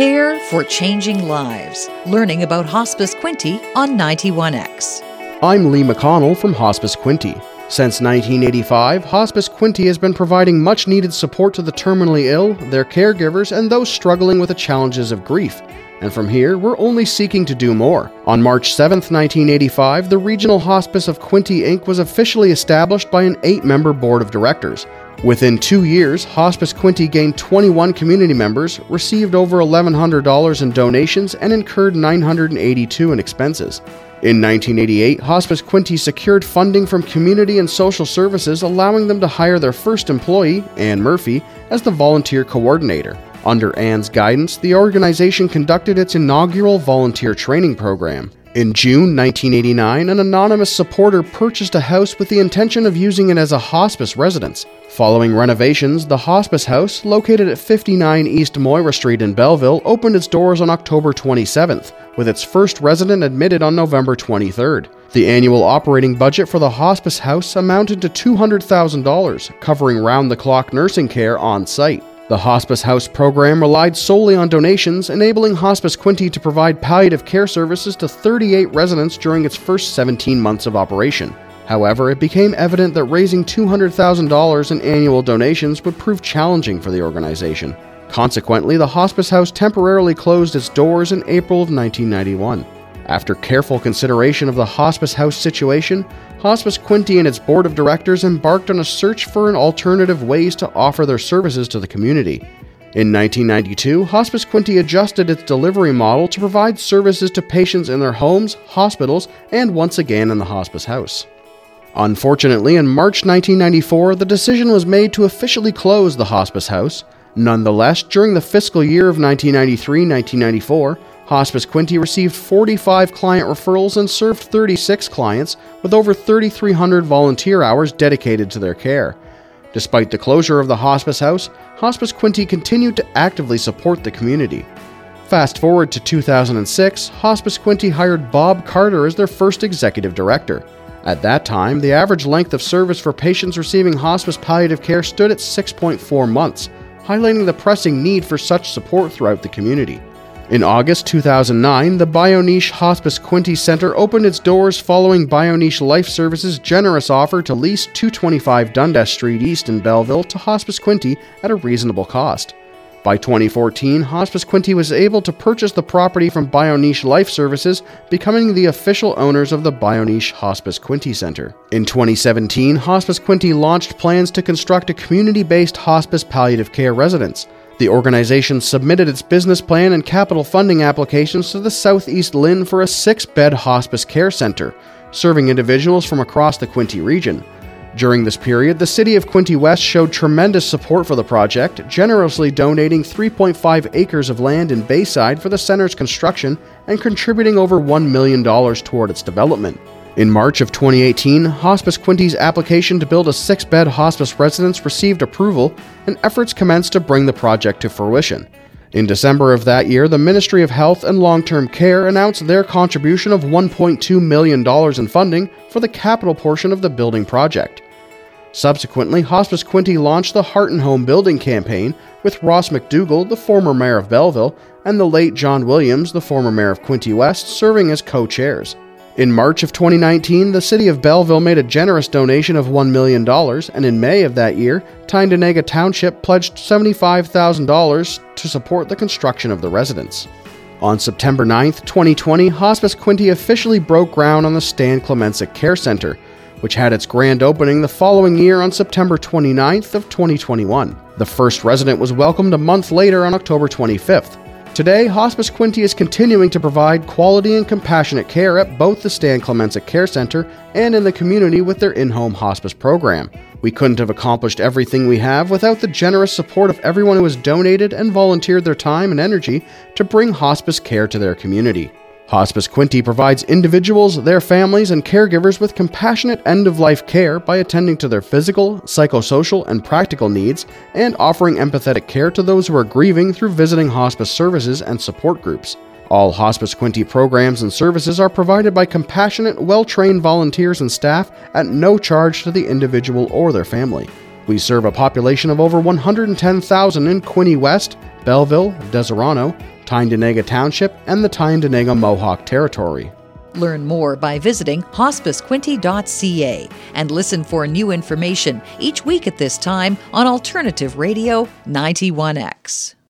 Care for Changing Lives, learning about Hospice Quinte on 91X. I'm Lee McConnell from Hospice Quinte. Since 1985, Hospice Quinte has been providing much needed support to the terminally ill, their caregivers, and those struggling with the challenges of grief. And from here, we're only seeking to do more. On March 7, 1985, the Regional Hospice of Quinte Inc. was officially established by an eight member board of directors. Within two years, Hospice Quinte gained 21 community members, received over $1,100 in donations, and incurred 982 in expenses. In 1988, Hospice Quinte secured funding from Community and Social Services, allowing them to hire their first employee, Anne Murphy, as the volunteer coordinator. Under Anne's guidance, the organization conducted its inaugural volunteer training program. In June 1989, an anonymous supporter purchased a house with the intention of using it as a hospice residence. Following renovations, the hospice house, located at 59 East Moira Street in Belleville, opened its doors on October 27th, with its first resident admitted on November 23rd. The annual operating budget for the hospice house amounted to $200,000, covering round the clock nursing care on site. The Hospice House program relied solely on donations, enabling Hospice Quinte to provide palliative care services to 38 residents during its first 17 months of operation. However, it became evident that raising $200,000 in annual donations would prove challenging for the organization. Consequently, the Hospice House temporarily closed its doors in April of 1991. After careful consideration of the Hospice House situation, Hospice Quinte and its board of directors embarked on a search for an alternative ways to offer their services to the community. In 1992, Hospice Quinte adjusted its delivery model to provide services to patients in their homes, hospitals, and once again in the hospice house. Unfortunately, in March 1994, the decision was made to officially close the hospice house. Nonetheless, during the fiscal year of 1993 1994, Hospice Quinte received 45 client referrals and served 36 clients, with over 3,300 volunteer hours dedicated to their care. Despite the closure of the hospice house, Hospice Quinte continued to actively support the community. Fast forward to 2006, Hospice Quinte hired Bob Carter as their first executive director. At that time, the average length of service for patients receiving hospice palliative care stood at 6.4 months, highlighting the pressing need for such support throughout the community. In August 2009, the BioNiche Hospice Quinte Center opened its doors following BioNiche Life Services' generous offer to lease 225 Dundas Street East in Belleville to Hospice Quinte at a reasonable cost. By 2014, Hospice Quinte was able to purchase the property from BioNiche Life Services, becoming the official owners of the BioNiche Hospice Quinte Center. In 2017, Hospice Quinte launched plans to construct a community based hospice palliative care residence. The organization submitted its business plan and capital funding applications to the Southeast LHIN for a six bed hospice care center, serving individuals from across the Quinte region. During this period, the city of Quinte West showed tremendous support for the project, generously donating 3.5 acres of land in Bayside for the center's construction and contributing over $1 million toward its development. In March of 2018, Hospice Quinte's application to build a six bed hospice residence received approval, and efforts commenced to bring the project to fruition. In December of that year, the Ministry of Health and Long Term Care announced their contribution of $1.2 million in funding for the capital portion of the building project. Subsequently, Hospice Quinte launched the Heart and Home Building campaign with Ross McDougall, the former mayor of Belleville, and the late John Williams, the former mayor of Quinte West, serving as co chairs. In March of 2019, the city of Belleville made a generous donation of $1 million, and in May of that year, Tyendinaga Township pledged $75,000 to support the construction of the residence. On September 9, 2020, Hospice Quinte officially broke ground on the Stan Klemenczyk Care Center, which had its grand opening the following year on September 29th of 2021. The first resident was welcomed a month later on October 25th. Today, Hospice Quinte is continuing to provide quality and compassionate care at both the Stan Klemenczyk Care Center and in the community with their in home hospice program. We couldn't have accomplished everything we have without the generous support of everyone who has donated and volunteered their time and energy to bring hospice care to their community. Hospice Quinte provides individuals, their families, and caregivers with compassionate end of life care by attending to their physical, psychosocial, and practical needs and offering empathetic care to those who are grieving through visiting hospice services and support groups. All Hospice Quinte programs and services are provided by compassionate, well trained volunteers and staff at no charge to the individual or their family. We serve a population of over 110,000 in Quinte West, Belleville, Deseronto, Tyendinaga Township, and the Tyendinaga Mohawk Territory. Learn more by visiting hospicequinte.ca and listen for new information each week at this time on Alternative Radio 91X.